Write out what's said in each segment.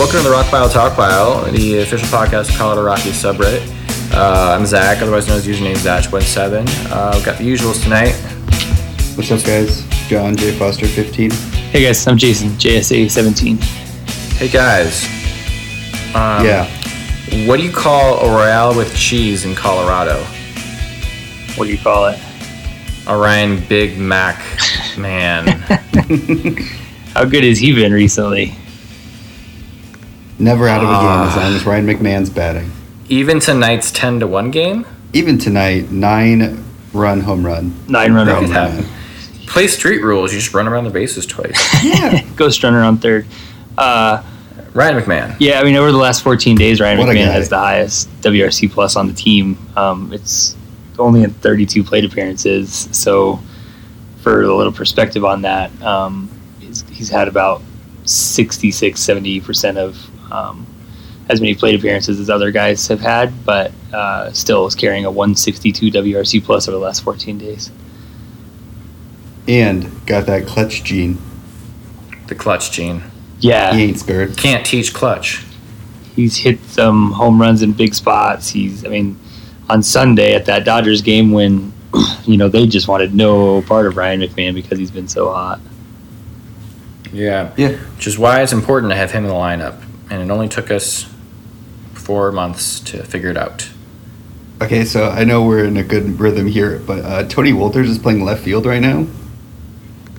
Welcome to the Rock Pile Talk Pile, the official podcast of Colorado Rockies subreddit. Uh, I'm Zach, otherwise known as username Zach17. Uh, we've got the usuals tonight. What's up, guys? John J. Foster, 15. Hey guys, I'm Jason, JSA17. Hey guys, um, yeah. what do you call a Royale with cheese in Colorado? What do you call it? A Ryan Big Mac man. How good has he been recently? Never out of a game as Ah. long as Ryan McMahon's batting. Even tonight's 10 to 1 game? Even tonight, nine run home run. Nine run Make home run. Play street rules, you just run around the bases twice. Yeah. Ghost runner on third. Uh, Ryan McMahon. yeah, I mean, over the last 14 days, Ryan What McMahon has the highest WRC plus on the team. Um, it's only in 32 plate appearances. So, for a little perspective on that, um, he's, he's had about 66, 70% of um, as many plate appearances as other guys have had, but uh, still is carrying a 162 WRC plus over the last 14 days. And got that clutch gene. The clutch gene. Yeah, He ain't scared. Can't teach clutch. he's hit some home runs in big spots. He's, I mean, on Sunday at that Dodgers game when, you know, they just wanted no part of Ryan McMahon because he's been so hot. Yeah. Yeah. Which is why it's important to have him in the lineup. And it only took us four months to figure it out. Okay, so I know we're in a good rhythm here, but uh, Tony Wolters is playing left field right now.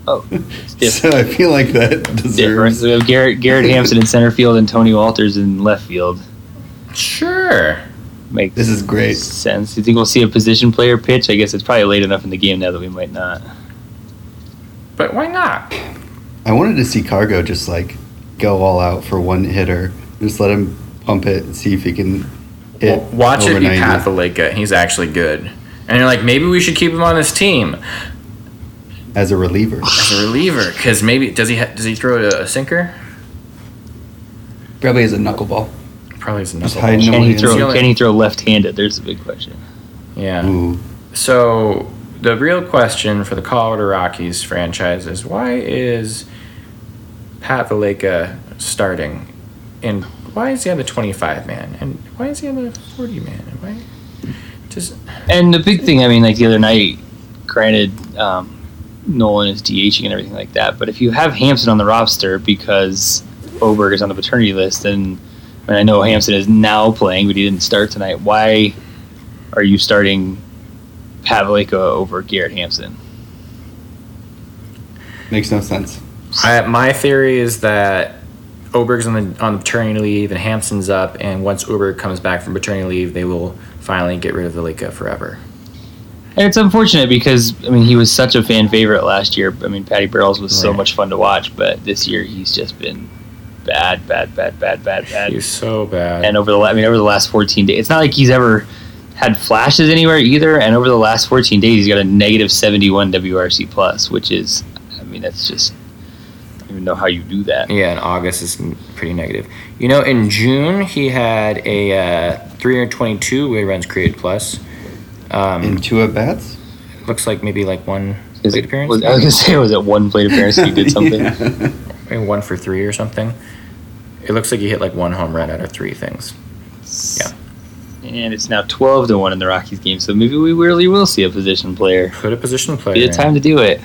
Oh, So. I feel like that different. deserves. So we have Garrett Garrett Hampson in center field and Tony Wolters in left field. Sure. Makes This is great. sense. You think we'll see a position player pitch? I guess it's probably late enough in the game now that we might not. But why not? I wanted to see Cargo just like go all out for one hitter. Just let him pump it and see if he can hit. Well, watch over it be 90. Pat He's actually good. And you're like, maybe we should keep him on this team as a reliever. as a reliever. Because maybe, does he ha- does he throw a, a sinker? Probably as a knuckleball. Probably as a knuckleball. Can he throw? Only- Can he throw left-handed? There's a big question. Yeah. Ooh. So the real question for the Colorado Rockies franchise is why is Pat Valaika starting, and why is he on the twenty-five man, and why is he on the forty man, and why? Just And the big thing, I mean, like the other night, granted, um, Nolan is DHing and everything like that, but if you have Hampson on the roster because Oberg is on the paternity list, and I, mean, I know Hampson is now playing, but he didn't start tonight. Why are you starting Pavlika over Garrett Hampson? Makes no sense. I, my theory is that Oberg's on the on the paternity leave and Hampson's up, and once Oberg comes back from paternity leave, they will finally get rid of Valaika forever. And it's unfortunate because I mean he was such a fan favorite last year. I mean Patty Barrels was so much fun to watch, but this year he's just been bad, bad, bad, bad, bad, bad. He's so bad. and over the I mean over the last 14 days, it's not like he's ever had flashes anywhere either. And over the last 14 days, he's got a negative 71 WRC plus, which is, I mean, that's just even know how you do that. Yeah, in August is pretty negative. You know, in June he had a uh, 322 way runs created plus. Um, In two at bats? looks like maybe like one Is plate it, appearance, was, I was gonna say, was it one plate appearance he did something? maybe one for three or something. It looks like he hit like one home run out of three things. Yeah. And it's now 12 to one in the Rockies game, so maybe we really will see a position player. Put a position player. Be the time to do it.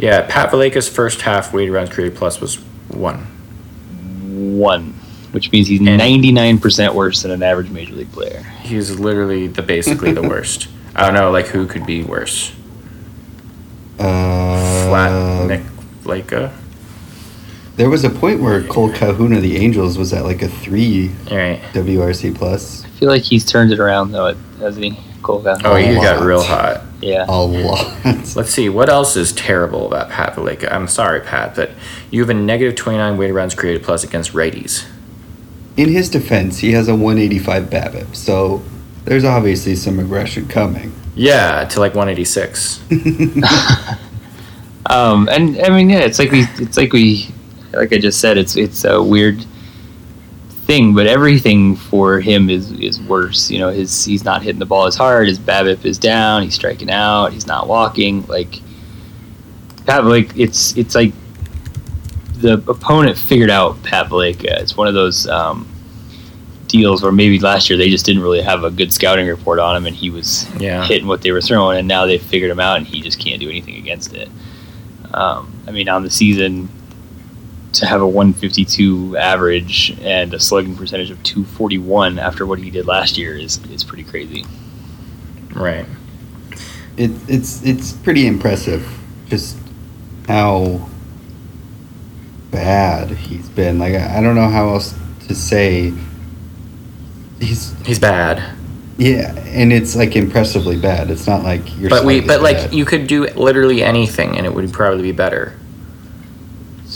Yeah, Pat Valaika's first half weighted runs created plus was one. One, which means he's 99% worse than an average major league player. He's literally the basically the worst. I don't know, like who could be worse? Uh, Flat Nick Valaika. There was a point where Cole Calhoun of the Angels was at like a three All right. WRC plus. I feel like he's turned it around though, hasn't he? Cole Calhoun? Oh, he got lot. real hot. Yeah. A lot. Let's see, what else is terrible about Pat Valaika? I'm sorry, Pat, but you have a negative 29 weighted runs created plus against righties. In his defense, he has a 185 BABIP, so there's obviously some aggression coming. Yeah, to like 186. Um, and I mean, yeah, it's like we, it's like we, like I just said, it's it's a weird thing, but everything for him is is worse. You know, his he's not hitting the ball as hard. His BABIP is down. He's striking out. He's not walking. Like, Pat, like it's it's like the opponent figured out Pat Valaika. Uh, it's one of those um, deals where maybe last year they just didn't really have a good scouting report on him, and he was Yeah. hitting what they were throwing, and now they figured him out, and he just can't do anything against it. Um, I mean, on the season, to have a 152 average and a slugging percentage of 241 after what he did last year is is pretty crazy. Right. It, it's it's pretty impressive, just how bad he's been. Like I, I don't know how else to say. He's He's bad. yeah, and it's like impressively bad. It's not like you're. But we slightly but like you could do literally anything and it would probably be better.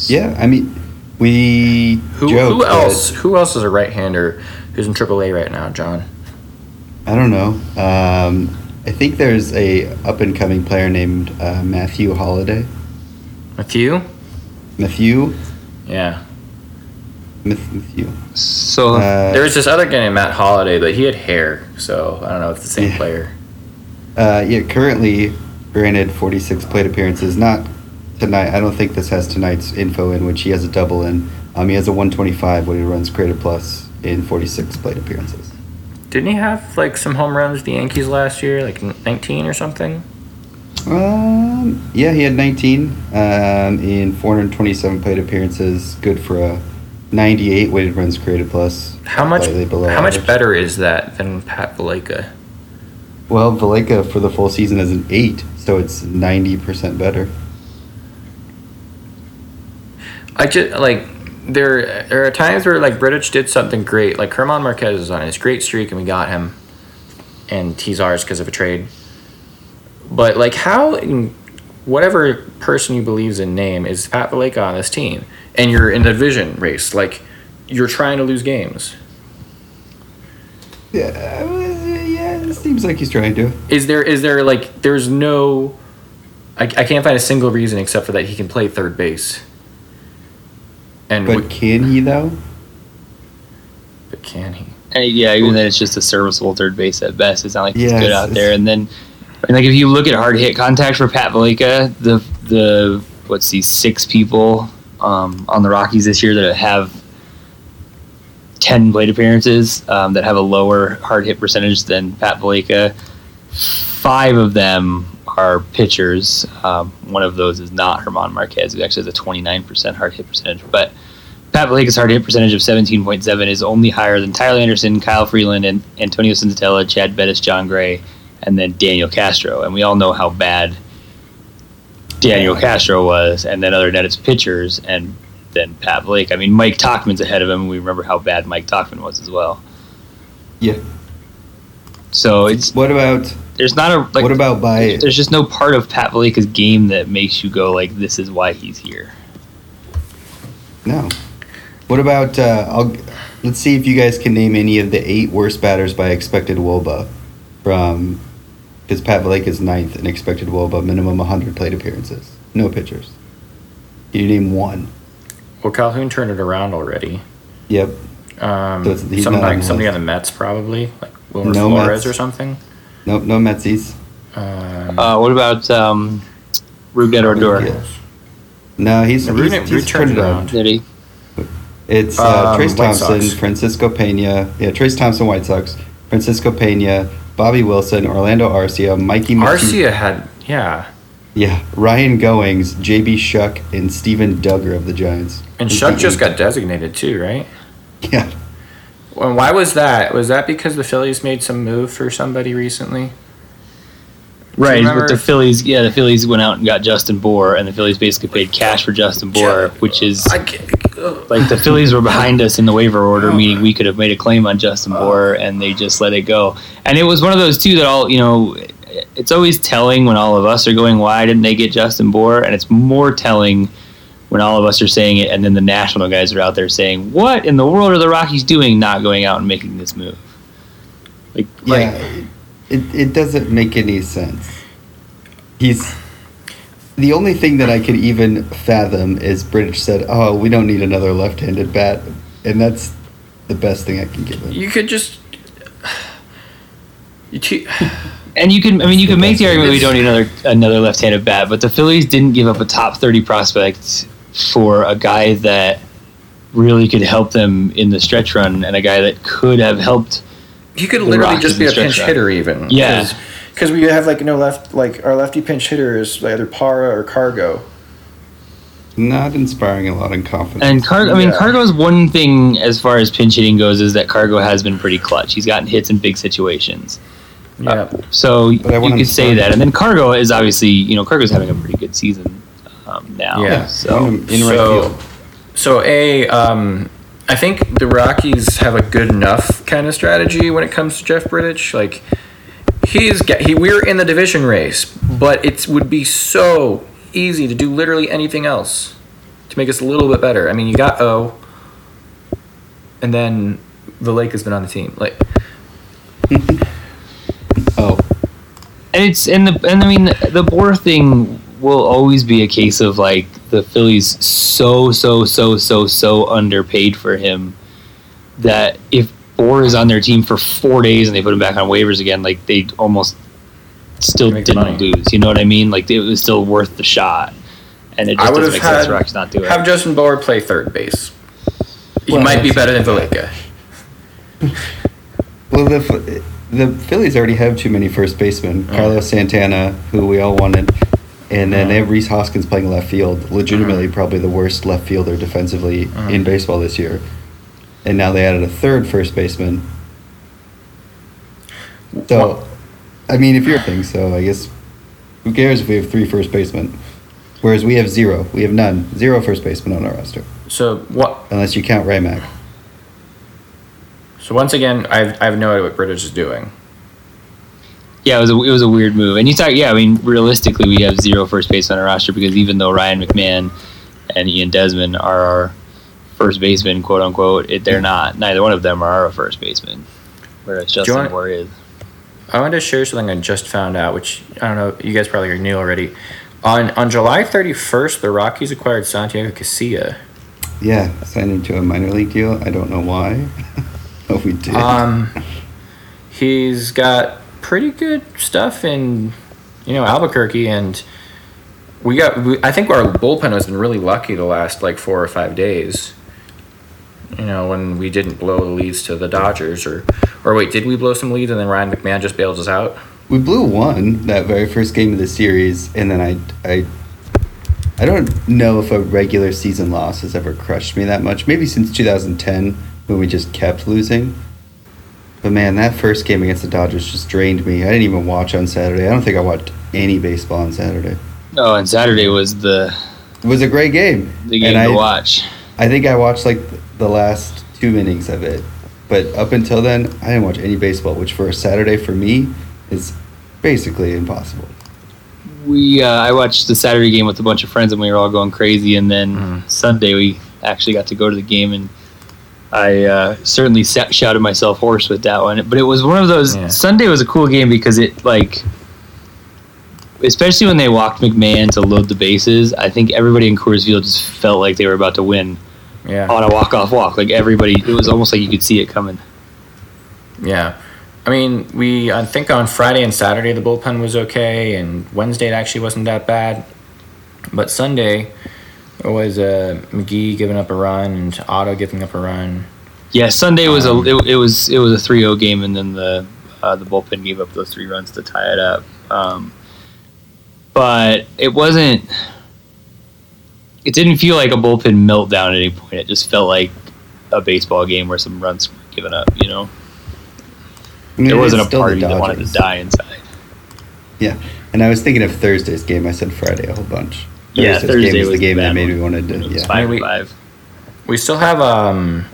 Yeah, I mean, we Who joke who else who else is a right hander who's in AAA right now, John? I don't know. Um, I think there's a up and coming player named uh, Matthew Holliday. Matthew. Matthew, Yeah. Matthew. So Uh, There was this other guy named Matt Holliday, but he had hair, so I don't know if it's the same Yeah. player. Uh, yeah, currently granted 46 plate appearances. Not tonight. I don't think this has tonight's info in which he has a double in. Um, he has a 125 when he runs Creative Plus in 46 plate appearances. Didn't he have like some home runs the Yankees last year, like 19 or something? Um, yeah, he had 19 um, in 427 plate appearances. Good for a 98 weighted runs Creative Plus. How much below how much better is that than Pat Valaika? Well, Valaika for the full season is an 8, so it's 90% better. I just like there there are times where like Bridich did something great, like German Marquez is on his great streak and we got him, and he's ours because of a trade. But like, how in whatever person you believes in name is Pat Valaika on this team, and you're in the division race, like you're trying to lose games. Yeah, yeah, it seems like he's trying to. Is there is there like there's no, I, I can't find a single reason except for that he can play third base. And But what, can he, though? but can he? And yeah, even then it's just a serviceable third base at best. It's not like he's Yeah, good it's- out there. And then, I mean, like if you look at hard hit contact for Pat Valaika, the the what's these six people um, on the Rockies this year that have ten plate appearances um, that have a lower hard hit percentage than Pat Valaika. Five of them are pitchers. Um, one of those is not German Marquez, who actually has a twenty nine percent hard hit percentage, but. Pat Valaika's hard hit percentage of 17.7 is only higher than Tyler Anderson, Kyle Freeland, and Antonio Senzatela, Chad Bettis, Jon Gray, and then Daniel Castro. And we all know how bad Daniel Castro was, and then other than that, it's pitchers, and then Pat Valaika. I mean, Mike Tauchman's ahead of him, and we remember how bad Mike Talkman was as well. Yeah. So it's What about there's not a like what about by there's just no part of Pat Valaika's game that makes you go like this is why he's here. no? What about uh, I'll let's see if you guys can name any of the eight worst batters by expected WOBA from because Pat Valaika is ninth in expected WOBA, minimum 100 plate appearances, no pitchers. Can you name one? Well, Calhoun turned it around already. Yep. Um, So it's- he's some, not on like somebody on the Mets probably, like Wilmer No Flores Mets. or something. No, no Metsies. Um, Uh, what about um, Ruben Odor? Yeah. No, he's, Yeah, he's, Ruben- he's turned turned it it around. around. Did he? It's uh, Um, Trayce Thompson, Francisco Pena. Yeah, Trayce Thompson, White Sox. Francisco Pena, Bobby Wilson, Orlando Arcia, Mikey Masu- Arcia had yeah, Yeah, Ryan Goins, JB Shuck, and Steven Duggar of the Giants. and Who's Shuck just eighth. got designated too, right? Yeah. And why was that? Was that because the Phillies made some move for somebody recently? Right, but the Phillies, yeah, the Phillies went out and got Justin Bour, and the Phillies basically paid cash for Justin Bour, which is I can't, ugh. like the Phillies were behind us in the waiver order, meaning we could have made a claim on Justin Bour, and they just let it go. And it was one of those too that all you know, it's always telling when all of us are going, "Why didn't they get Justin Bour?" And it's more telling when all of us are saying it, and then the national guys are out there saying, "What in the world are the Rockies doing, not going out and making this move?" Like, Yeah. like it, it doesn't make any sense. He's. The only thing that I could even fathom is Bridich said, oh, we don't need another left handed bat. And that's the best thing I can give him. you could just. You te- And you can, I mean, you can make the It's- argument we don't need another another left-handed bat, but the Phillies didn't give up a top thirty prospect for a guy that really could help them in the stretch run and a guy that could have helped. He could literally Rockies just be a pinch run. hitter, even. Yeah. Because we have like no left, like our lefty pinch hitter is either Parra or Cargo. Not inspiring a lot in confidence. And Cargo, I mean, Yeah. Cargo's one thing as far as pinch hitting goes is that Cargo has been pretty clutch. He's gotten hits in big situations. Yeah. Uh, so you could say that. And then Cargo is obviously, you know, Cargo's having a pretty good season now. Yeah. So him in right so, field. so a, um, I think the Rockies have a good enough kind of strategy when it comes to Jeff Bridich. Like he's get, he we're in the division race, but it would be so easy to do literally anything else to make us a little bit better. I mean, you got O, and then the Lake has been on the team. Like Oh, and it's and the and I mean the Bour thing will always be a case of like the Phillies so so so so so underpaid for him that if Bour is on their team for four days and they put him back on waivers again, like they almost still didn't money. lose. You know what I mean? Like it was still worth the shot, and it I just would doesn't have make sense had for Rocks not do it. have Justin Bour play third base. He Well, might be better than Valaika. well, the the Phillies already have too many first basemen. Oh. Carlos Santana, who we all wanted, and then they have Rhys Hoskins playing left field. Legitimately, uh-huh. probably the worst left fielder defensively in uh-huh. baseball this year. And now they added a third first baseman. So, I mean, if you're thing, so I guess who cares if we have three first basemen? Whereas we have zero. We have none. Zero first basemen on our roster, So what? unless you count Ray Raymack. So once again, I've, I have no idea what Bridich is doing. Yeah, it was a, it was a weird move. And you talk, yeah, I mean, realistically, we have zero first base on our roster because even though Ryan McMahon and Ian Desmond are our first baseman, quote unquote, it, they're not. Neither one of them are a first baseman. Whereas Justin want- Bour is. I wanted to share something I just found out, which I don't know. You guys probably knew already. On on July 31st, the Rockies acquired Santiago Casilla. Yeah, signed him to a minor league deal. I don't know why. oh, we did. Um, he's got pretty good stuff in, you know, Albuquerque, and we got. We, I think our bullpen has been really lucky the last like four or five days. You know, when we didn't blow the leads to the Dodgers, or or wait, did we blow some leads and then Ryan McMahon just bailed us out? we blew one that very first game of the series, and then I, I, I don't know if a regular season loss has ever crushed me that much. Maybe since 2010 when we just kept losing. But man, that first game against the Dodgers just drained me. I didn't even watch on Saturday. I don't think I watched any baseball on Saturday. Oh, and Saturday was the, It was a great game. the game and to I, watch. I think I watched like the last two innings of it. But up until then, I didn't watch any baseball, which for a Saturday for me is basically impossible. We uh, I watched the Saturday game with a bunch of friends and we were all going crazy. And then Mhm. Sunday we actually got to go to the game and I uh, certainly sa- shouted myself hoarse with that one. But it was one of those. Yeah. Sunday was a cool game because it like, especially when they walked McMahon to load the bases. I think everybody in Coors Field just felt like they were about to win Yeah. on a walk off walk. Like everybody, it was almost like you could see it coming. Yeah. I mean, we I think on Friday and Saturday the bullpen was okay, and Wednesday it actually wasn't that bad. But Sunday was uh, McGee giving up a run and Otto giving up a run. Yeah, Sunday was Um, a it, it was it was a 3-0 game, and then the uh, the bullpen gave up those three runs to tie it up. Um, but it wasn't. It didn't feel like a bullpen meltdown at any point. It just felt like a baseball game where some runs were given up. You know, I mean, there wasn't a party that wanted to die inside. Yeah, and I was thinking of Thursday's game. I said Friday a whole bunch. Yeah, Thursday's Thursday game was was the game the that made me wanted to. It was Yeah, five Maybe- to five. We still have um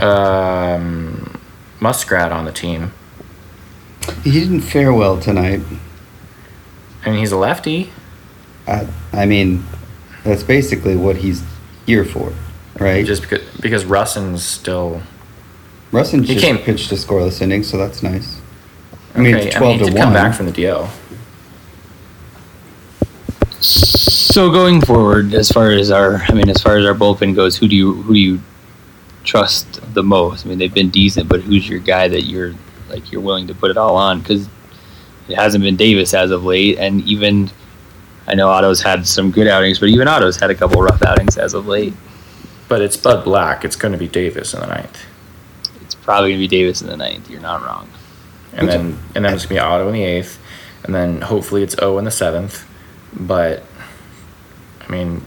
um Muskrat on the team. he didn't fare well tonight. I mean, he's a lefty. I, I mean, that's basically what he's here for, right? Just because because Rusin's still. Rusin he just came- pitched a scoreless inning, so that's nice. I mean, okay, it's twelve he to did one. come back from the DL. So going forward, as far as our, I mean, as far as our bullpen goes, who do you who do you trust the most? I mean, they've been decent, but who's your guy that you're like you're willing to put it all on? Because it hasn't been Davis as of late, and even I know Otto's had some good outings, but even Otto's had a couple rough outings as of late. But it's Bud Black. It's going to be Davis in the ninth, It's probably gonna be Davis in the ninth. You're not wrong. and then and then it's going to be Otto in the eighth, and then hopefully it's O in the seventh. But I mean,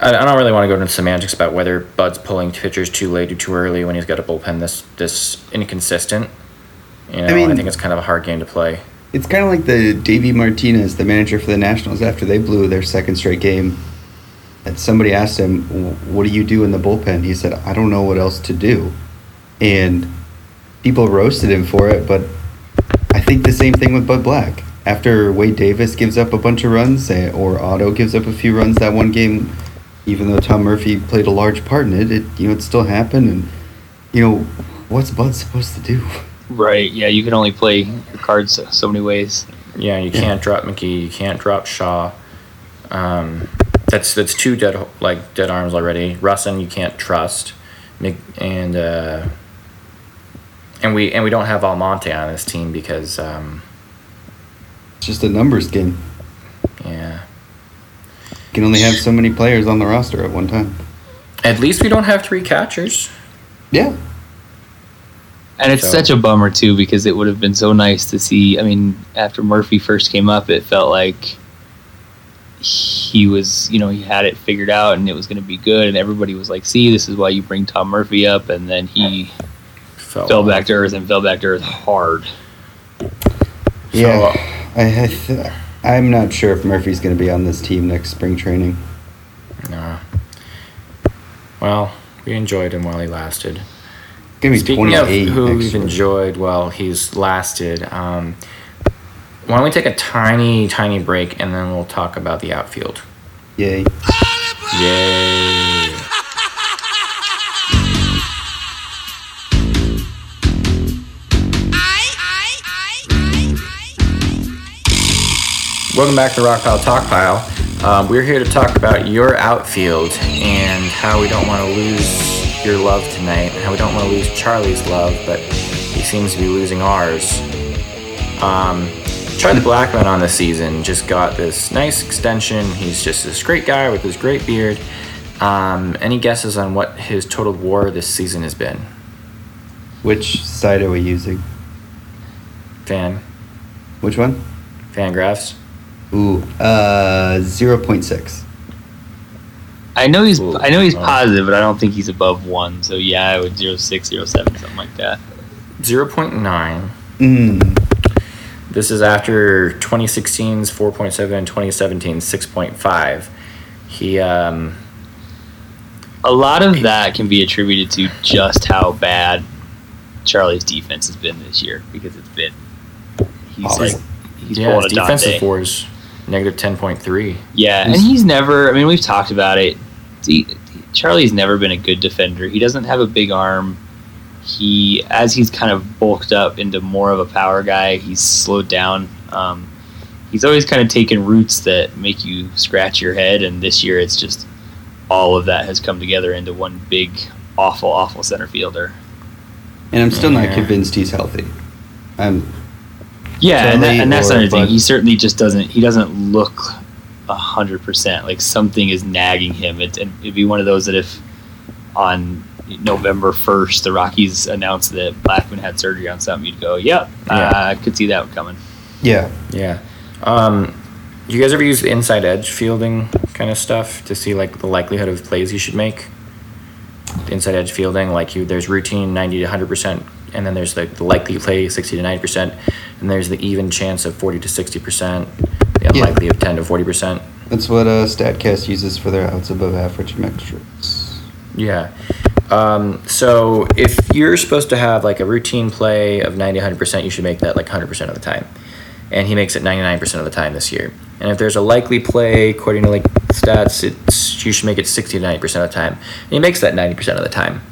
I, I don't really want to go into semantics about whether Bud's pulling pitchers too late or too early when he's got a bullpen this this inconsistent. You know, I, mean- think it's kind of a hard game to play. It's kind of like the Davey Martinez, the manager for the Nationals, after they blew their second straight game. And somebody asked him, "What do you do in the bullpen?" He said, "I don't know what else to do," and people roasted him for it. But I think the same thing with Bud Black. After Wade Davis gives up a bunch of runs, or Otto gives up a few runs that one game, even though Tom Murphy played a large part in it, it you know it still happened. And you know, what's Bud supposed to do? Right. Yeah, you can only play your cards so, so many ways. Yeah, you can't drop McGee. You can't drop Shaw. Um, that's that's two dead like dead arms already. Rusin, you can't trust. Mc- And uh, and we and we don't have Almonte on this team because um, It's just a numbers game. yeah. You can only have so many players on the roster at one time. At least we don't have three catchers. Yeah. And it's So- such a bummer too because it would have been so nice to see. I mean, after Murphy first came up, it felt like he was, you know, he had it figured out and it was going to be good, and everybody was like, "See, this is why you bring Tom Murphy up," and then he Felt fell back to earth and fell back to earth hard. Yeah. I, I th- I'm not sure if Murphy's going to be on this team next spring training. No. Well, we enjoyed him while he lasted. Going to be Speaking of who we've year. enjoyed while he's lasted, um, why don't we take a tiny, tiny break and then we'll talk about the outfield. Yay. Yay! Welcome back to Rock Pile Talk Pile. Um, we're here to talk about your outfield and how we don't want to lose your love tonight, how we don't want to lose Charlie's love, but he seems to be losing ours. Um, Charlie Blackmon on the season just got this nice extension. He's just this great guy with this great beard. Um, any guesses on what his total WAR this season has been? Which side are we using? Fan, Which one? Fangraphs. Ooh, uh, 0.6. I know he's, Ooh, I know he's oh. positive, but I don't think he's above one. So yeah, I would zero six, zero seven, something like that. 0.9. Mm. This is after 2016's 4.7 and 2017's 6.5. He, um, A lot of that can be attributed to just how bad Charlie's defense has been this year because it's been he's Oh, like he's- he's yeah, pulling his a defensive Dante. fours, negative 10.3. Yeah, and He's- he's never. I mean, we've talked about it. He, Charlie's never been a good defender. He doesn't have a big arm. He, as he's kind of bulked up into more of a power guy, he's slowed down. Um, he's always kind of taken routes that make you scratch your head, and this year it's just all of that has come together into one big, awful, awful center fielder. And I'm still not Yeah. convinced he's healthy. I'm, Yeah, and, that, and that's another thing. He certainly just doesn't. He doesn't look a hundred percent. Like something is nagging him. It, and it'd be one of those that if on November first the Rockies announced that Blackmon had surgery on something, you'd go, "Yep, Yeah. uh, I could see that coming." yeah. Yeah. Um, you guys ever use inside edge fielding kind of stuff to see like the likelihood of plays you should make? Inside edge fielding, like you, there's routine 90 to 100 percent, and then there's like the likely play 60 to 90 percent, and there's the even chance of 40 to 60 percent, the Yeah. unlikely of 10 to 40 percent. That's what uh, StatCast uses for their outs above average metrics. Yeah. Um, so if you're supposed to have like a routine play of 90, 100%, you should make that like 100% of the time. And he makes it 99% of the time this year. And if there's a likely play, according to like stats, it's you should make it 60 to 90% of the time. And he makes that 90% of the time.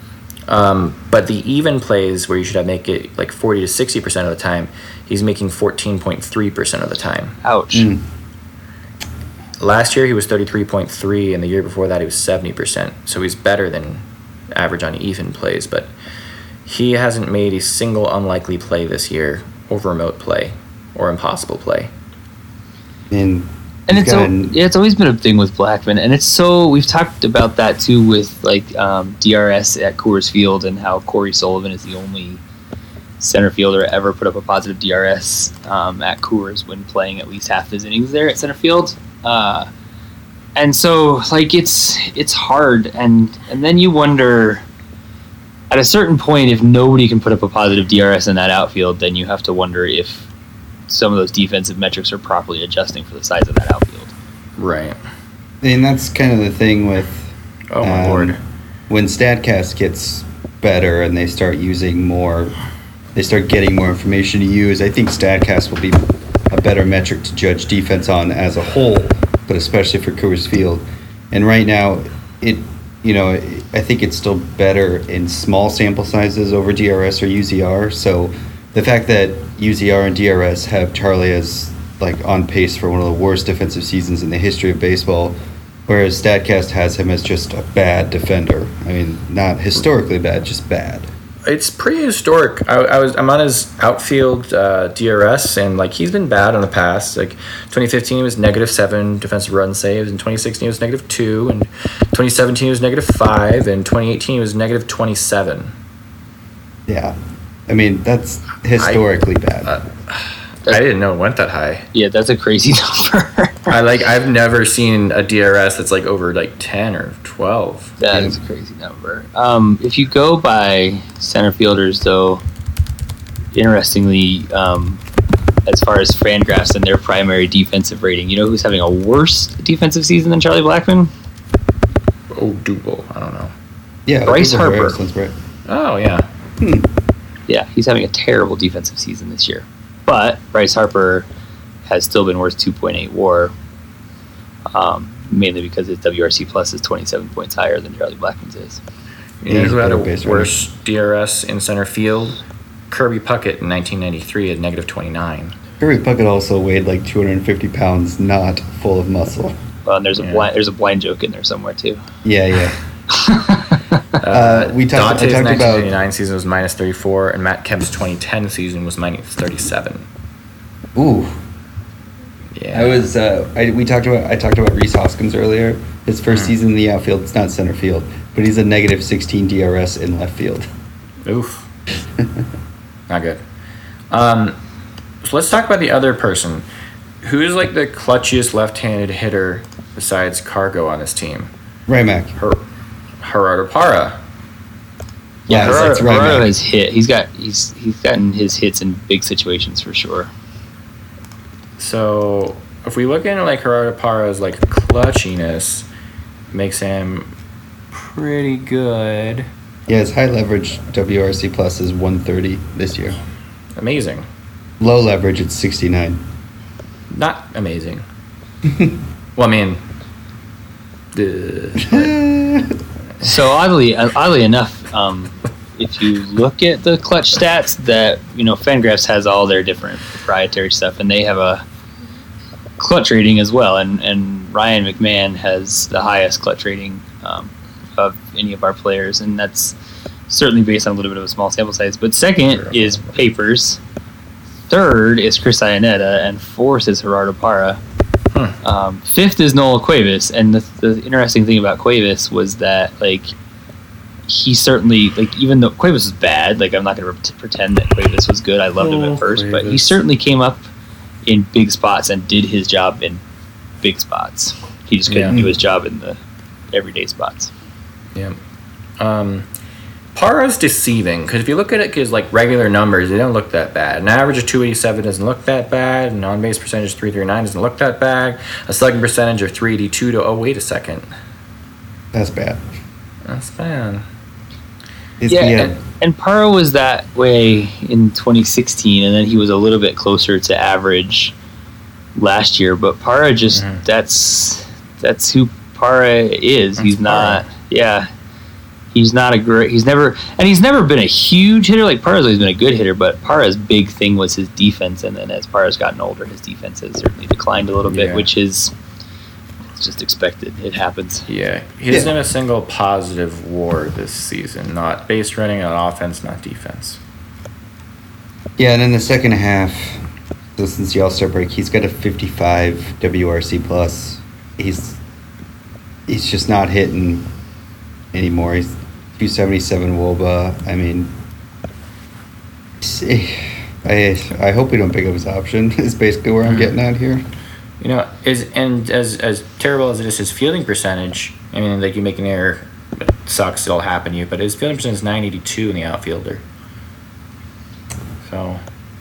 Um, but the even plays where you should have make it like 40 to 60% of the time, he's making 14.3% of the time. Ouch. Mm. Last year he was 33.3 and the year before that he was 70%. So he's better than average on even plays, but he hasn't made a single unlikely play this year or remote play or impossible play. And and it's al- yeah, it's always been a thing with Blackmon, and it's so we've talked about that too with like um, DRS at Coors Field and how Cory Sullivan is the only center fielder ever put up a positive DRS um, at Coors when playing at least half his innings there at center field. Uh, and so like it's it's hard, and and then you wonder. At a certain point, if nobody can put up a positive DRS in that outfield, then you have to wonder if some of those defensive metrics are properly adjusting for the size of that outfield. Right. and that's kind of the thing with Oh my Um, lord. when Statcast gets better and they start using more, they start getting more information to use. I think Statcast will be a better metric to judge defense on as a whole, but especially for Coors Field. And right now, it, you know, I think it's still better in small sample sizes over DRS or UZR. So the fact that UZR and DRS have Charlie as like on pace for one of the worst defensive seasons in the history of baseball Whereas Statcast has him as just a bad defender. I mean, not historically bad, just bad. It's pretty historic. I, I was I'm on his outfield uh, DRS, and like he's been bad in the past. Like 2015 he was negative seven defensive run saves, and 2016 he was negative two, and 2017 he was negative five, and 2018 he was negative 27. Yeah. I mean, that's historically bad. Uh, I didn't know it went that high. Yeah, that's a crazy number. I like I've never seen a DRS that's like over like 10 or 12. That is a crazy number. Um, if you go by center fielders, though, interestingly, um, as far as Fangraphs and their primary defensive rating, you know who's having a worse defensive season than Charlie Blackmon? Oh, Double. I don't know. yeah. Bryce Odubel Harper. Harris sounds right. Oh yeah. Hmm. Yeah, he's having a terrible defensive season this year. But Bryce Harper has still been worth 2.8 WAR, um, mainly because his WRC plus is 27 points higher than Charlie Blackmon's is. You know he's who had a better base runner. worse DRS in center field? Kirby Puckett in 1993 at negative 29. Kirby Puckett also weighed like 250 pounds, not full of muscle. Well, and there's a Yeah. blind there's a blind joke in there somewhere too. Yeah, yeah. Uh, we talked- I Dante's talked about- 1989 season was minus 34, and Matt Kemp's 2010 season was minus 37. Ooh. Yeah. I was. Uh, I, we talked about. I talked about Rhys Hoskins earlier. His first Hmm. season in the outfield. It's not center field, but he's a negative 16 DRS in left field. Oof. Not good. Um, so let's talk about the other person. Who's like the clutchiest left-handed hitter besides Cargo on this team? Rymac. Her, Gerardo Parra. Yeah, that's right, man. has hit. He's got he's he's gotten his hits in big situations for sure. So if we look into like Gerardo Parra's like clutchiness, makes him pretty good. Yeah, his high leverage WRC plus is 130 this year. Amazing. Low leverage, it's 69. Not amazing. well, I mean, uh, So oddly oddly enough, um, if you look at the clutch stats, that you know Fangraphs has all their different proprietary stuff, and they have a clutch rating as well. And and Ryan McMahon has the highest clutch rating um, of any of our players, and that's certainly based on a little bit of a small sample size. But second is Papers, third is Chris Iannetta, and fourth is Gerardo Parra. Hmm. Um, fifth is Noel Cuevas, and the, the interesting thing about Cuevas was that like he certainly like even though Cuevas was bad, like I'm not going to pretend that Cuevas was good. I loved him Oh, at first, but he certainly came up in big spots and did his job in big spots. He just couldn't Yeah. do his job in the everyday spots. Yeah. Um, Parra's deceiving because if you look at it, because like regular numbers, they don't look that bad. An average of 287 doesn't look that bad. An on base percentage of 339 doesn't look that bad. A slugging percentage of 382 to, oh, wait a second. That's bad. That's bad. It's, yeah, yeah, And, and Parra was that way in 2016, and then he was a little bit closer to average last year. But Parra just Mhm. that's that's who Parra is. That's he's not. Yeah, he's not a great. He's never and he's never been a huge hitter. Like Parra's always been a good hitter, but Parra's big thing was his defense, and then as Parra's gotten older, his defense has certainly declined a little bit, Yeah. which is it's just expected. It happens. Yeah. He doesn't Yeah. have a single positive war this season. Not base running on offense, not defense. yeah, and in the second half, So since the All Star break, he's got a 55 WRC plus. He's he's just not hitting anymore. He's 277 Woba. I mean, see, I I hope we don't pick up his option. Is basically where I'm getting at here. You know, is and as as terrible as it is, his fielding percentage. I mean, like you make an error, it sucks. It'll happen to you. But his fielding percentage is nine eighty two in the outfielder. So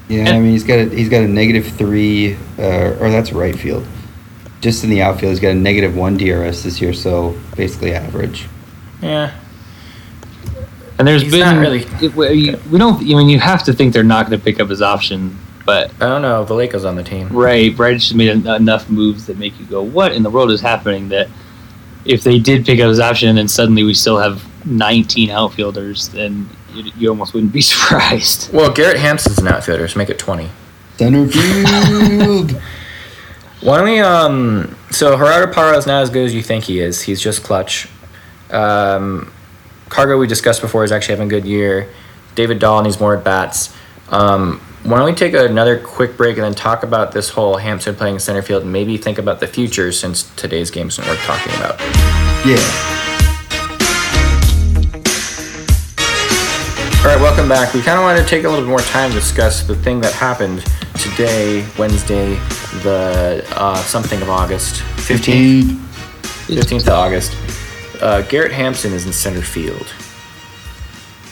Yeah, I mean he's got a he's got a negative three, uh, or that's right field. Just in the outfield, he's got a negative one DRS this year, so basically average. yeah, And there's He's been not really- it- we we don't. I mean, you have to think they're not going to pick up his option, but I don't know. Vallejo's on the team. right, Brad just made en- enough moves that make you go, "What in the world is happening?" That if they did pick up his option, and then suddenly we still have 19 outfielders, then you, you almost wouldn't be surprised. Well, Garrett Hampson's an outfielder, so make it twenty. Center field. Why don't we? Um, so Gerardo Parra is not as good as you think he is. He's just clutch. Um, Cargo we discussed before is actually having a good year. David Dahl needs more at bats. Um, why don't we take another quick break and then talk about this whole Hampson playing center field and maybe think about the future since today's game isn't worth talking about. yeah. All right, welcome back. We kind of wanted to take a little bit more time to discuss the thing that happened today, Wednesday, the uh, something of August, 15th. 15th of August. Uh, Garrett Hampson is in center field.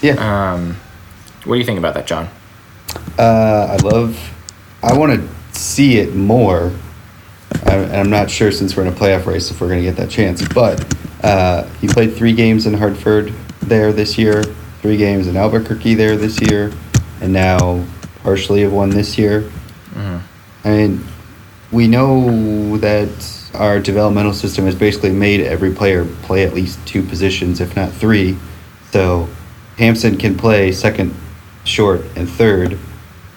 Yeah. Um, what do you think about that, John? Uh, I love. I want to see it more. I, and I'm not sure since we're in a playoff race if we're going to get that chance. But uh, he played three games in Hartford there this year, three games in Albuquerque there this year, and now partially have won this year. I mean, we know that our developmental system has basically made every player play at least two positions, if not three. So Hampson can play second, short, and third,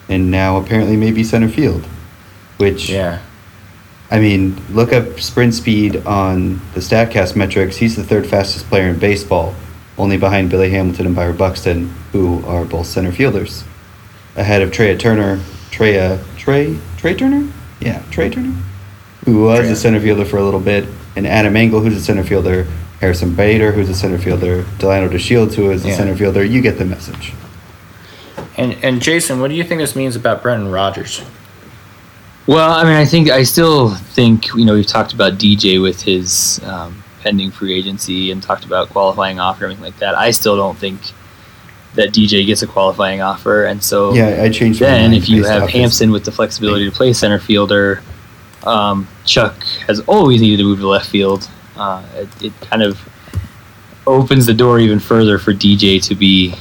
and now apparently maybe center field. Which, Yeah. I mean, look up sprint speed on the StatCast metrics. He's the third fastest player in baseball, only behind Billy Hamilton and Byron Buxton, who are both center fielders. Ahead of Trea Turner, Trea, uh, Trea, Trea Turner? Yeah, Trea Turner? Who was Trea. a center fielder for a little bit, and Adam Engel, who's a center fielder, Harrison Bader, who's a center fielder, Delino DeShields, who is a Yeah. center fielder. You get the message. And and Jason, what do you think this means about Brendan Rodgers? Well, I mean, I think I still think you know we've talked about DJ with his um, pending free agency and talked about qualifying offer and everything like that. I still don't think that DJ gets a qualifying offer, and so Yeah, I changed my then mind if you have Hampson with the flexibility to play center fielder, um, Chuck has always needed to move to left field. Uh, it, it kind of opens the door even further for DJ to be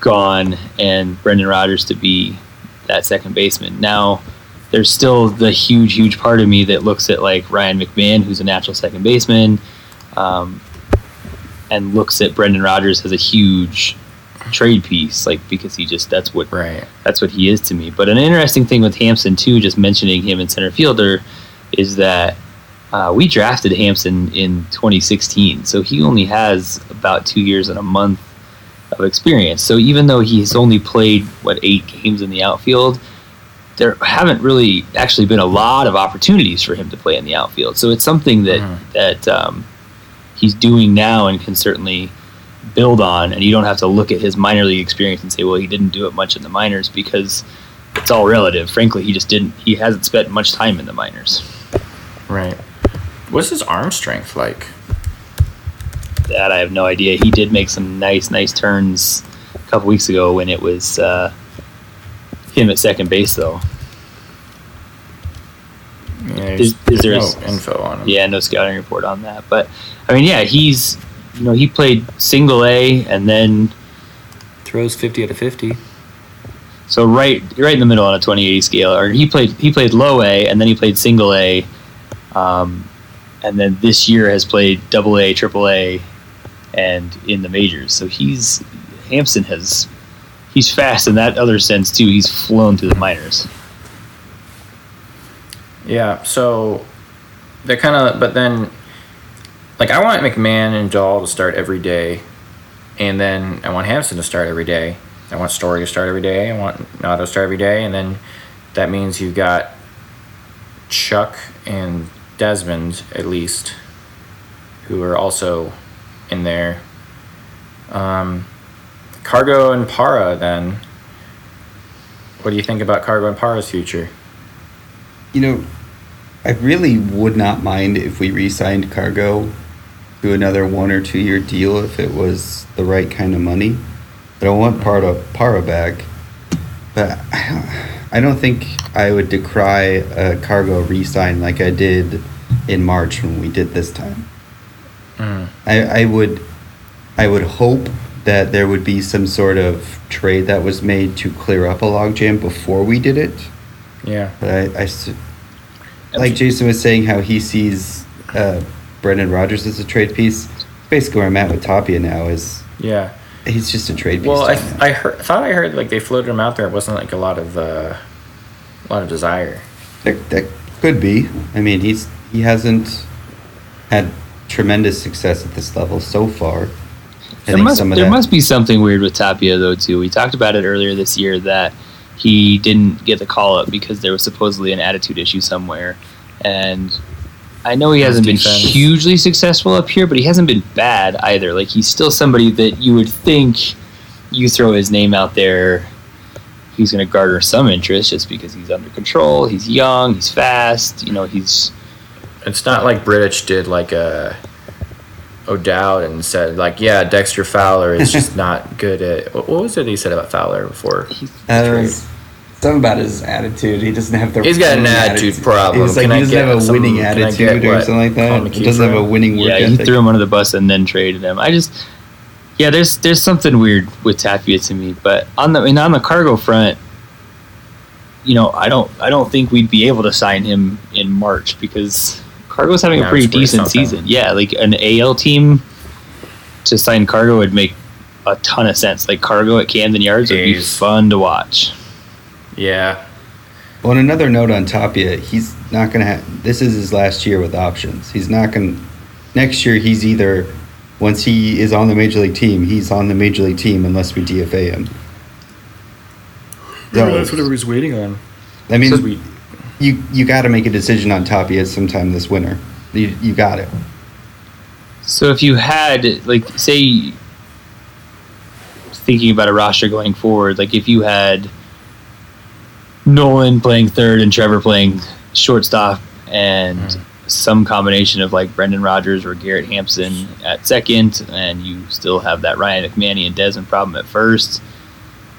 gone and Brendan Rodgers to be that second baseman. Now, there's still the huge, huge part of me that looks at like Ryan McMahon, who's a natural second baseman, um, and looks at Brendan Rodgers as a huge trade piece, like because he just that's what Right. that's what he is to me. But an interesting thing with Hampson too, just mentioning him in center fielder, is that uh, we drafted Hampson in 2016, so he only has about two years and a month of experience. So even though he's only played what eight games in the outfield, there haven't really actually been a lot of opportunities for him to play in the outfield. So it's something that Mhm. that um, he's doing now and can certainly build on. And you don't have to look at his minor league experience and say, well, he didn't do it much in the minors because it's all relative. Frankly, he just didn't. He hasn't spent much time in the minors. Right. What's his arm strength like? That I have no idea. He did make some nice, nice turns a couple weeks ago when it was uh, him at second base, though. Yeah, Is- is there no info on him? Yeah, no scouting report on that. But I mean, yeah, he's you know he played single A and then Throws 50 out of 50. so right right in the middle on a 2080 scale. Or he played he played low A and then he played single A, um, and then this year has played double A, triple A, and in the majors. So he's Hampson has he's fast in that other sense too. He's flown through the minors. Yeah, so they're kind of, but then, like, I want McMahon and Dahl to start every day, and then I want Hampson to start every day. I want Story to start every day. I want Nato to start every day, and then that means you've got Chuck and Desmond at least, who are also in there. Um, Cargo and Parra then. What do you think about Cargo and Parra's future? You know, I really would not mind if we re-signed Cargo to another one or two year deal if it was the right kind of money. I don't want Parra, Parra back, but I don't, I don't think I would decry a Cargo re-sign like I did in March when we did this time. Mm. I, I would I would hope that there would be some sort of trade that was made to clear up a logjam before we did it. Yeah. But I, I s- like Jason was saying how he sees uh, Brendan Rodgers as a trade piece. Basically, where I'm at with Tapia now is Yeah. he's just a trade piece. Well, I, me now. I heard, thought I heard like they floated him out there. It wasn't like a lot of uh, a lot of desire. that, that could be. I mean, he's he hasn't had tremendous success at this level so far. I There must, some of there that- must be something weird with Tapia though too. We talked about it earlier this year that he didn't get the call up because there was supposedly an attitude issue somewhere, and I know he hasn't been hugely successful up here, but he hasn't been bad either. Like he's still somebody that you would think you throw his name out there, he's going to garner some interest just because he's under control, he's young, he's fast. You know, he's It's not like Bridich did like a O'Dowd and said like, yeah, Dexter Fowler is just not good at. What what was it he said about Fowler before? Uh, Something about his attitude. He doesn't have the. He's got an winning attitude problem. It's like Can he doesn't have a some- winning attitude or what something like that. He doesn't have a winning work yeah, he threw him under the bus and then traded him. I just, yeah, there's there's something weird with Tapia to me. But on the I mean, on the cargo front, you know, I don't I don't think we'd be able to sign him in March because Cargo's having a pretty decent something. season. Yeah, like an AL team to sign Cargo would make a ton of sense. Like Cargo at Camden Yards would be fun to watch. Yeah, Well, on another note on Tapia, he's not going to have. This is his last year with options. He's not going. to Next year, he's either once he is on the major league team, he's on the major league team unless we DFA him. So, everybody's waiting on. I mean, So we- you you got to make a decision on Tapia sometime this winter. You you got it. So if you had like say thinking about a roster going forward, like if you had Nolan playing third and Trevor playing shortstop and Mhm. some combination of like Brendan Rodgers or Garrett Hampson at second, and you still have that Ryan McMahon and Desmond problem at first.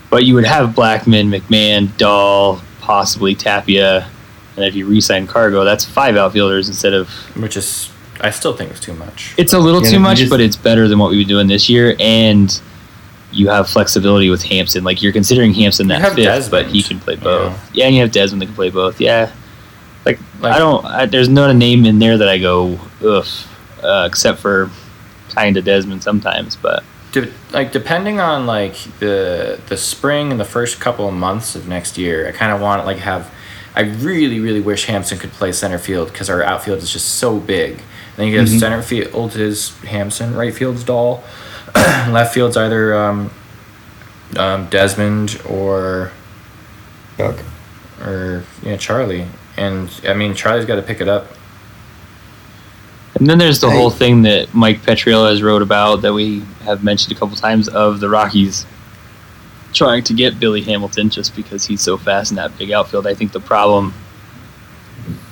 But you would have Blackmon, McMahon, Dahl, possibly Tapia, and if you re-sign Cargo, that's five outfielders instead of which is I still think it's too much. it's a little Yeah, too much, just- but it's better than what we've been doing this year, and you have flexibility with Hampson. Like you're considering Hampson that have fifth, Desmond, but he can play both. know. Yeah, and you have Desmond that can play both. Yeah, like, Like- I don't. I, there's not a name in there that I go ugh, uh, except for kind of Desmond sometimes. But De- like depending on like the the spring and the first couple of months of next year, I kind of want to like have. I really really wish Hampson could play center field because our outfield is just so big. Then you get Mhm. center field is Hampson, right field's Dahl, left field's either um, um, Desmond or Yuck. or yeah Charlie. And I mean Charlie's got to pick it up. and then there's the Hey. whole thing that Mike Petriello has wrote about that we have mentioned a couple times of the Rockies trying to get Billy Hamilton just because he's so fast in that big outfield. I think the problem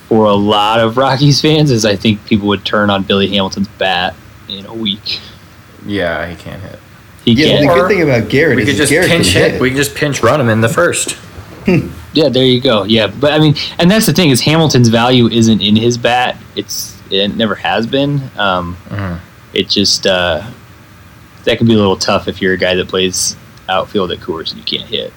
for a lot of Rockies fans is I think people would turn on Billy Hamilton's bat in a week. Yeah, he can't hit. He Yeah, can't. the good thing about Garrett We is could just Garrett pinch can hit. We can just pinch run him in the first. Yeah, there you go. Yeah, but I mean, and that's the thing is Hamilton's value isn't in his bat. It's it never has been. Um, Mhm. it just uh, that can be a little tough if you're a guy that plays outfield at Coors and you can't hit.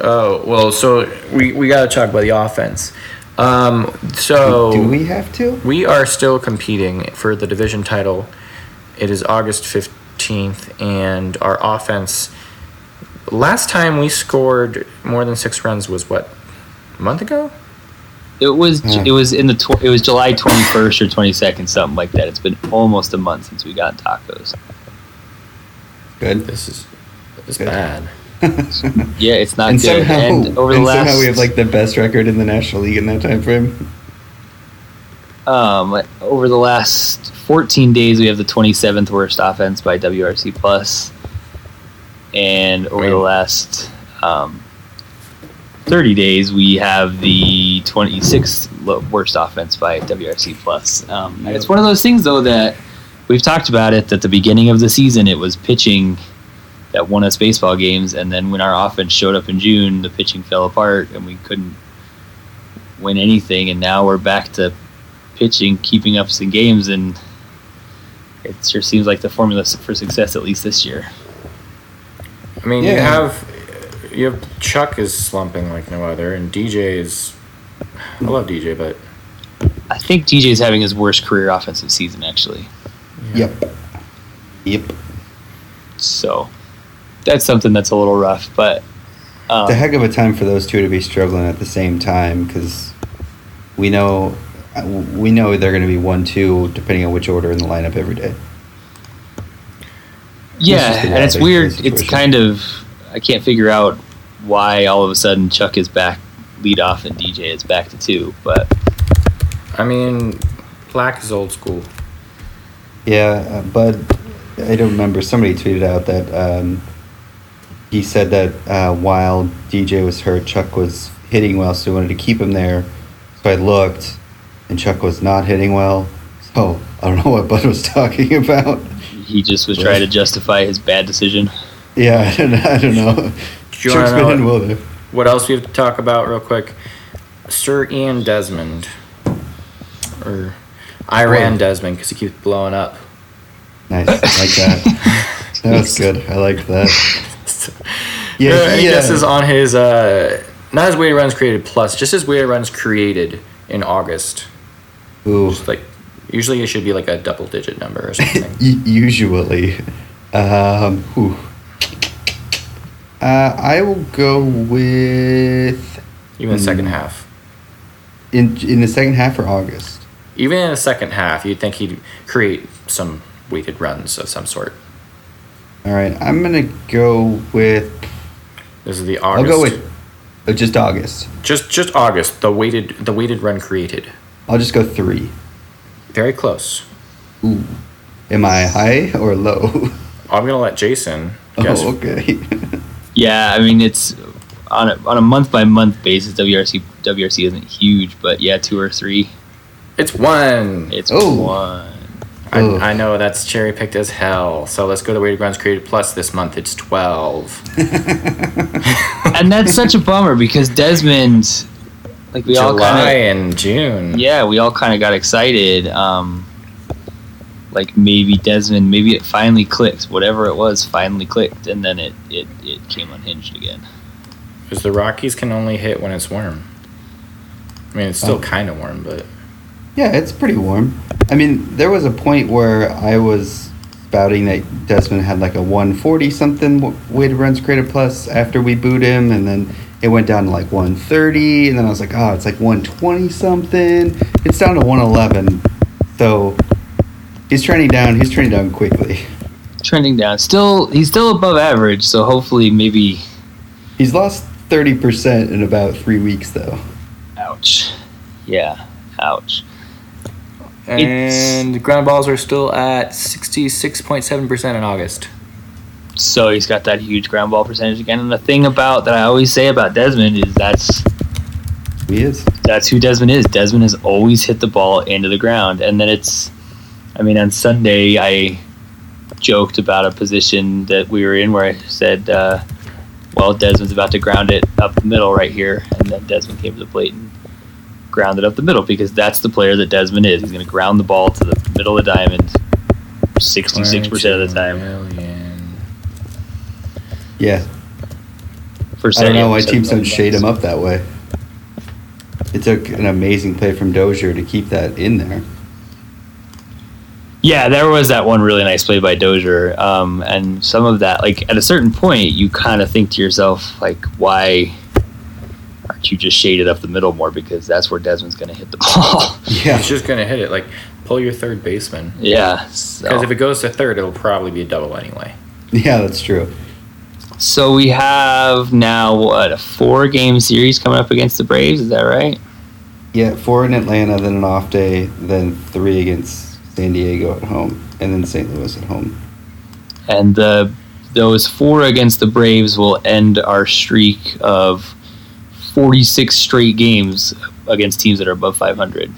Oh well, so we we got to talk about the offense. Um, so Do we have to? we are still competing for the division title. It is August fifteenth, and our offense. Last time we scored more than six runs was what a month ago. It was Yeah. it was in the tw- it was July 21st or 22nd, something like that. It's been almost a month since we got tacos. Good. This is this is Good. bad. Yeah, it's not and good. somehow, and over the and last, somehow we have like the best record in the National League in that time frame. um, over the last 14 days, we have the 27th worst offense by WRC plus, and over the last um, 30 days, we have the 26th worst offense by WRC plus. Um, it's one of those things, though, that we've talked about it. At the beginning of the season, it was pitching that won us baseball games, and then when our offense showed up in June, the pitching fell apart, and we couldn't win anything. And now we're back to pitching, keeping up some games, and it sure seems like the formula for success, at least this year. I mean, you have you have Chuck is slumping like no other, and DJ is. I love DJ, but I think DJ is having his worst career offensive season, actually. Yep. Yep. So that's something that's a little rough, but um, It's a heck of a time for those two to be struggling at the same time because we know we know they're going to be one two depending on which order in the lineup every day. yeah, and it's weird. It's kind of I can't figure out why all of a sudden Chuck is back lead off and DJ is back to two, but I mean, Black is old school. Yeah, uh, but I don't remember. Somebody tweeted out that um, he said that uh, while DJ was hurt, Chuck was hitting well, so he wanted to keep him there. So I looked, and Chuck was not hitting well. So I don't know what Bud was talking about. he just was trying to justify his bad decision. Yeah, I don't, I don't know. Do you Chuck's want been know hitting what, well what else we have to talk about real quick? Sir Ian Desmond, or Iran Whoa. Desmond, because he keeps blowing up. Nice, I like that. That was good. I like that. Yeah, Yeah, he he, guess is on his uh, not his weighted runs created plus, just his weighted runs created in August. Ooh. Just like usually it should be like a double digit number or something. Usually. Um, whew. Uh, I will go with Even the second Hmm. half. in in the second half or August. Even in the second half, you'd think he'd create some weighted runs of some sort. All right, I'm gonna go with. This is the August. I'll go with uh, just August. just just August. The weighted the weighted run created. I'll just go three. Very close. Ooh, am I high or low? I'm gonna let Jason oh, guess. Oh, okay. Yeah, I mean it's on a on a month by month basis. WRC WRC isn't huge, but yeah, two or three. It's one. It's Oh. one. I, Ugh. I know that's cherry picked as hell. So let's go to weighted runs created plus this month. It's twelve. and that's such a bummer because Desmond, like we all July kind and June. yeah, we all kind of got excited. Um, like maybe Desmond, maybe it finally clicked. Whatever it was, finally clicked, and then it it, it came unhinged again. Because the Rockies can only hit when it's warm. I mean, it's still Oh. kind of warm, but yeah, it's pretty warm. I mean, there was a point where I was spouting that Desmond had like a 140 something w- weighted runs created plus after we booed him, and then it went down to like 130, and then I was like, oh, it's like 120 something. It's down to 111. So he's trending down. He's trending down quickly. Trending down. Still, he's still above average. So hopefully, maybe. He's lost 30% in about three weeks, though. Ouch. Yeah. Ouch. and ground balls are still at sixty six point seven percent in August. So he's got that huge ground ball percentage again. And the thing about that I always say about Desmond is that's He is. that's who Desmond is. Desmond has always hit the ball into the ground, and then it's. I mean, on Sunday I joked about a position that we were in where I said, uh, "Well, Desmond's about to ground it up the middle right here," and then Desmond came to the plate and grounded up the middle because that's the player that Desmond is. He's going to ground the ball to the middle of the diamond, sixty-six percent of the time. Million. Yeah. For I don't know why 78% teams don't shade him up that way. It took an amazing play from Dozier to keep that in there. Yeah, there was that one really nice play by Dozier, um, and some of that, like at a certain point, you kind of think to yourself, like, why aren't you just shaded up the middle more? Because that's where Desmond's going to hit the ball. Yeah. He's just gonna hit it. Like pull your third baseman. yeah, so- Because if it goes to third, it'll probably be a double anyway. Yeah, that's true. So we have now what a four game series coming up against the Braves. Is that right? Yeah, four in Atlanta, then an off day, then three against San Diego at home, and then St. Louis at home. And the those four against the Braves will end our streak of 46 straight games against teams that are above 500.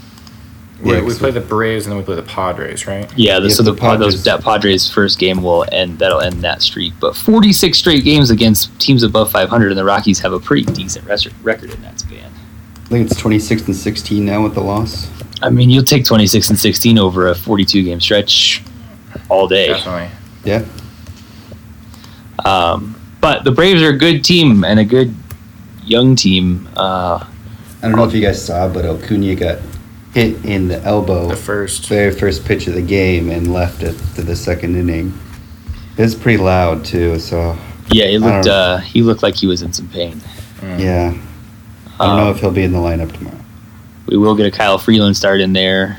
We, Yeah, we play the Braves and then we play the Padres, right? Yeah, the, Yeah, so the, the Pa- those Padres- that Padres first game will end. That'll end that streak. But 46 straight games against teams above 500, and the Rockies have a pretty decent res- record in that span. I think it's 26 and 16 now with the loss. I mean, you'll take 26 and 16 over a 42 game stretch all day. Definitely. Yeah. Um, but the Braves are a good team and a good young team. Uh, I don't know if you guys saw, but Acuna got hit in the elbow The first. very first pitch of the game and left it to the second inning. It was pretty loud too, so yeah, he looked. Uh, he looked like he was in some pain. Mm. yeah. I don't know Um, if he'll be in the lineup tomorrow. we will get a Kyle Freeland start in there.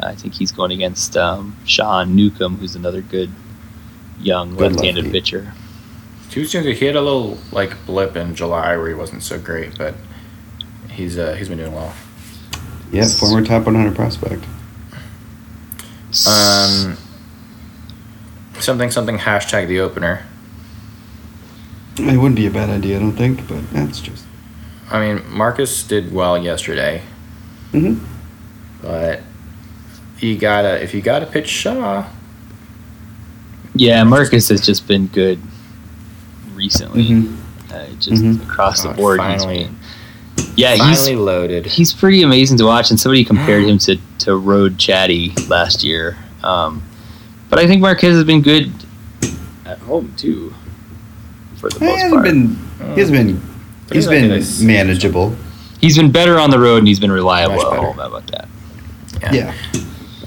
I think he's going against um, Sean Newcomb, who's another good young Good left-handed lefty. pitcher. He was he had a little like blip in July where he wasn't so great, but he's uh, he's been doing well. Yeah, former top 100 prospect. Um, something something hashtag the opener. It wouldn't be a bad idea, I don't think, but that's just. I mean, Marquez did well yesterday, hmm but you gotta if you gotta pitch Shaw, Yeah, Marquez has just been good recently. hmm Uh, just Mhm. across the Oh, board, finally. he's been. Yeah, finally he's loaded. he's pretty amazing to watch, and somebody compared him to to Road Chatty last year. Um, but I think Marquez has been good at home too, for the most hasn't part. been. He's been. He's Maybe been like manageable. He's been better on the road, and he's been reliable Much at better. home. How about that? Yeah.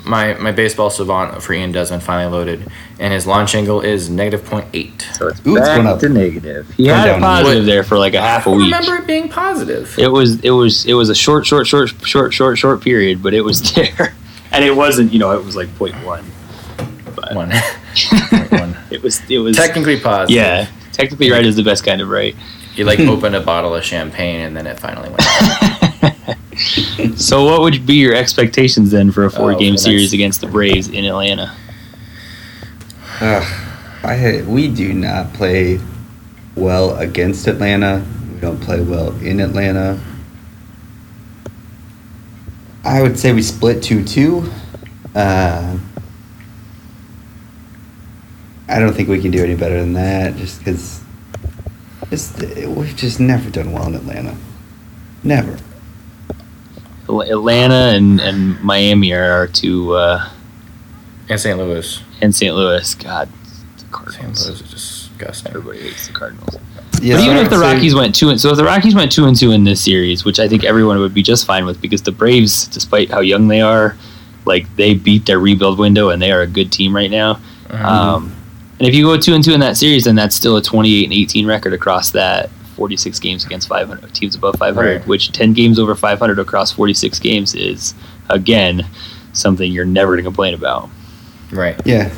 My my baseball savant for Ian Desmond finally loaded, and his launch angle is negative point eight. So it's Ooh, it's going up. to negative. He Going had a positive What- there for like a half a don't week. remember it being positive. It was it was it was a short short short short short short period, but it was there, and it wasn't you know it was like point one. But One. Point one. it was it was Technically positive. yeah technically right is the best kind of right. You like opened a bottle of champagne and then it finally went. so what would be your expectations then for a four Oh, series against the Braves in Atlanta? Ugh, I we do not play well against Atlanta. We don't play well in Atlanta. I would say we split two two. Uh, I don't think we can do any better than that, just because we've just never done well in Atlanta. Never. Al- Atlanta and, and Miami are our two, uh, and St. Louis. and St. Louis. God, the St. Louis is disgusting. Everybody hates the Cardinals. Yeah, but so even if the would say- Rockies went two and so if the Rockies went two and two in this series, which I think everyone would be just fine with, because the Braves, despite how young they are, like they beat their rebuild window and they are a good team right now. Mhm. Um, and if you go two and two in that series, then that's still a twenty-eight and eighteen record across that forty-six games against five hundred teams above five hundred, Right. which ten games over five hundred across forty-six games is again something you're never going to complain about. right. Yeah.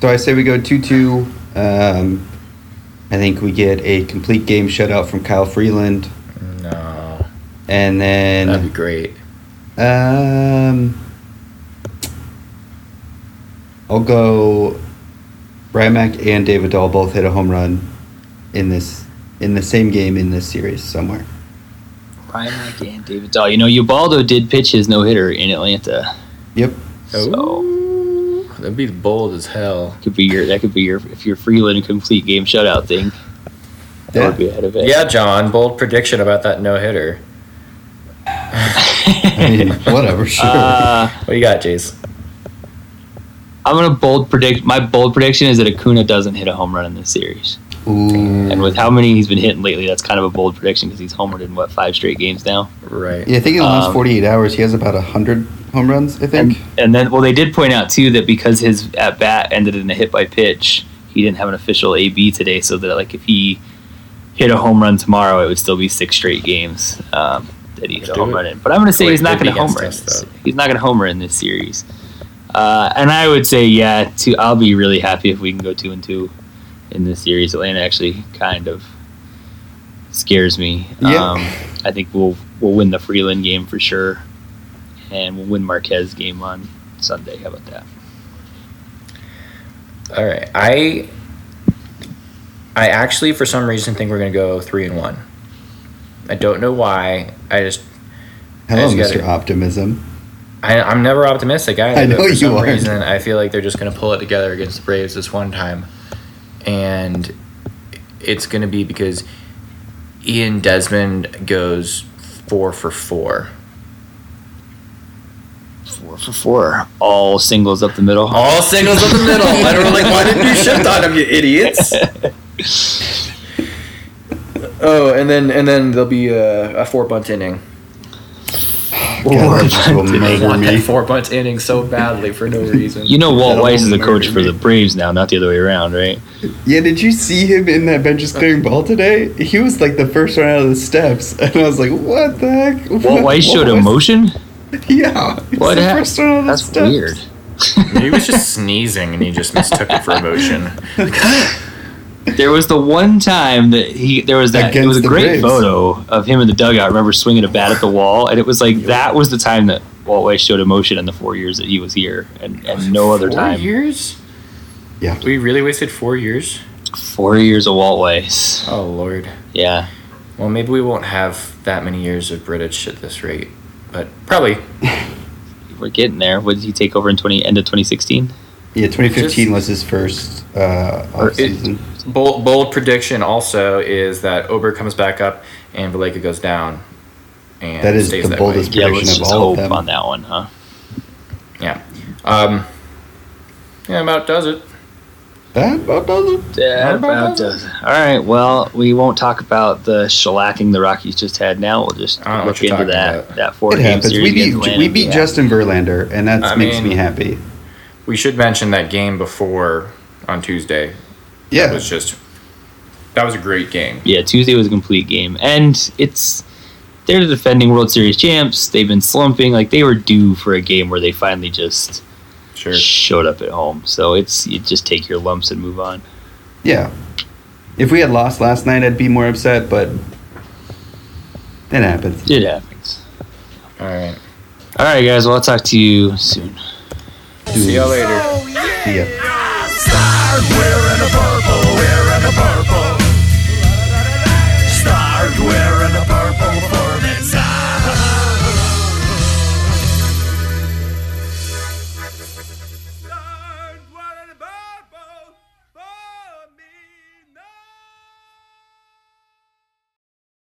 So I say we go 2 2. Um, I think we get a complete game shutout from Kyle Freeland. No. And then That'd be great. Um, I'll go. Rymack and David Dahl both hit a home run in this in the same game in this series somewhere. Ryan Mack and David Dahl. You know, Ubaldo did pitch his no hitter in Atlanta, Yep. so Ooh, that'd be bold as hell. could be your that could be your if your Freeland a complete game shutout thing. That Yeah. would be ahead of it. Yeah, John. Bold prediction about that no hitter. I mean, whatever. Sure. Uh, What you got, Jace? I'm gonna bold predict. My bold prediction is that Acuna doesn't hit a home run in this series. Ooh. And with how many he's been hitting lately, that's kind of a bold prediction because he's homered in what five straight games now. Right. yeah, I think in the last um, 48 hours he has about 100 home runs, I think. and then, well, they did point out too that because his at bat ended in a hit by pitch, he didn't have an official AB today, so that like if he hit a home run tomorrow, it would still be six straight games um, that he hit Let's a home it. run in. But I'm going to say Wait, he's not going to homer. In this. us. He's not going to homer in this series. Uh, and I would say, yeah, two, I'll be really happy if we can go two and two. In this series. Atlanta actually kind of scares me. Yeah. Um, I think we'll we'll win the Freeland game for sure, and we'll win Marquez game on Sunday. How about that? All right. I I actually for some reason think we're gonna go three and one. I don't know why. I just Hello, I just Mr. gotta- Optimism. I, I'm never optimistic either. I but know for you some aren't. reason I feel like they're just gonna pull it together against the Braves this one time, and it's gonna be because Ian Desmond goes four for four. Four for four, all singles up the middle. All singles up the middle. I don't know, like, why didn't you shift on them, you idiots? Oh, and then and then there'll be a, a four bunt inning. God, that just will They I want that four bunt inning so badly for no reason. You know Walt That'll Weiss is the coach murder for the Braves now, not the other way around, right? Yeah, did you see him in that benches uh. clearing ball today? He was like the first one out of the steps, and I was like, "What the heck?" Walt Weiss showed emotion. Yeah, he What the hap- first one out of the That's steps. weird. he was just sneezing and he just mistook it for emotion. There was the one time that he there was that it was a great Braves. photo of him in the dugout. I remember swinging a bat at the wall, and it was like that was the time that Walt Weiss showed emotion in the four years that he was here, and, and no other four time. years? Yeah. We really wasted four years? Four years of Walt Weiss. Oh lord. Yeah, Well, maybe we won't have that many years of Bridich at this rate, but probably. we're getting there. What did he take over in twenty end of twenty sixteen? Yeah, 2015 was his first uh, Or off it- season. Bold, bold prediction also is that Oberg comes back up and Valaika goes down. And That is stays the that boldest way. Yeah, Prediction let's of just all of them. on that one, huh? Yeah. Um, yeah, about does it. That about does it. Yeah, Not about about does. it. All right. Well, we won't talk about the shellacking the Rockies just had. Now we'll just I don't know look into that about. that four It game happens. We beat we beat Yeah. Justin Verlander, and that makes mean- me happy. We should mention that game before on Tuesday. Yeah, It was just that was a great game. Yeah, Tuesday was a complete game, and it's they're the defending World Series champs. They've been slumping. Like they were due for a game where they finally just Sure. showed up at home. So it's you just take your lumps and move on. yeah. If we had lost last night, I'd be more upset, but it happens. It happens. All right. All right, guys. Well, I'll talk to you soon. See y'all later. See ya.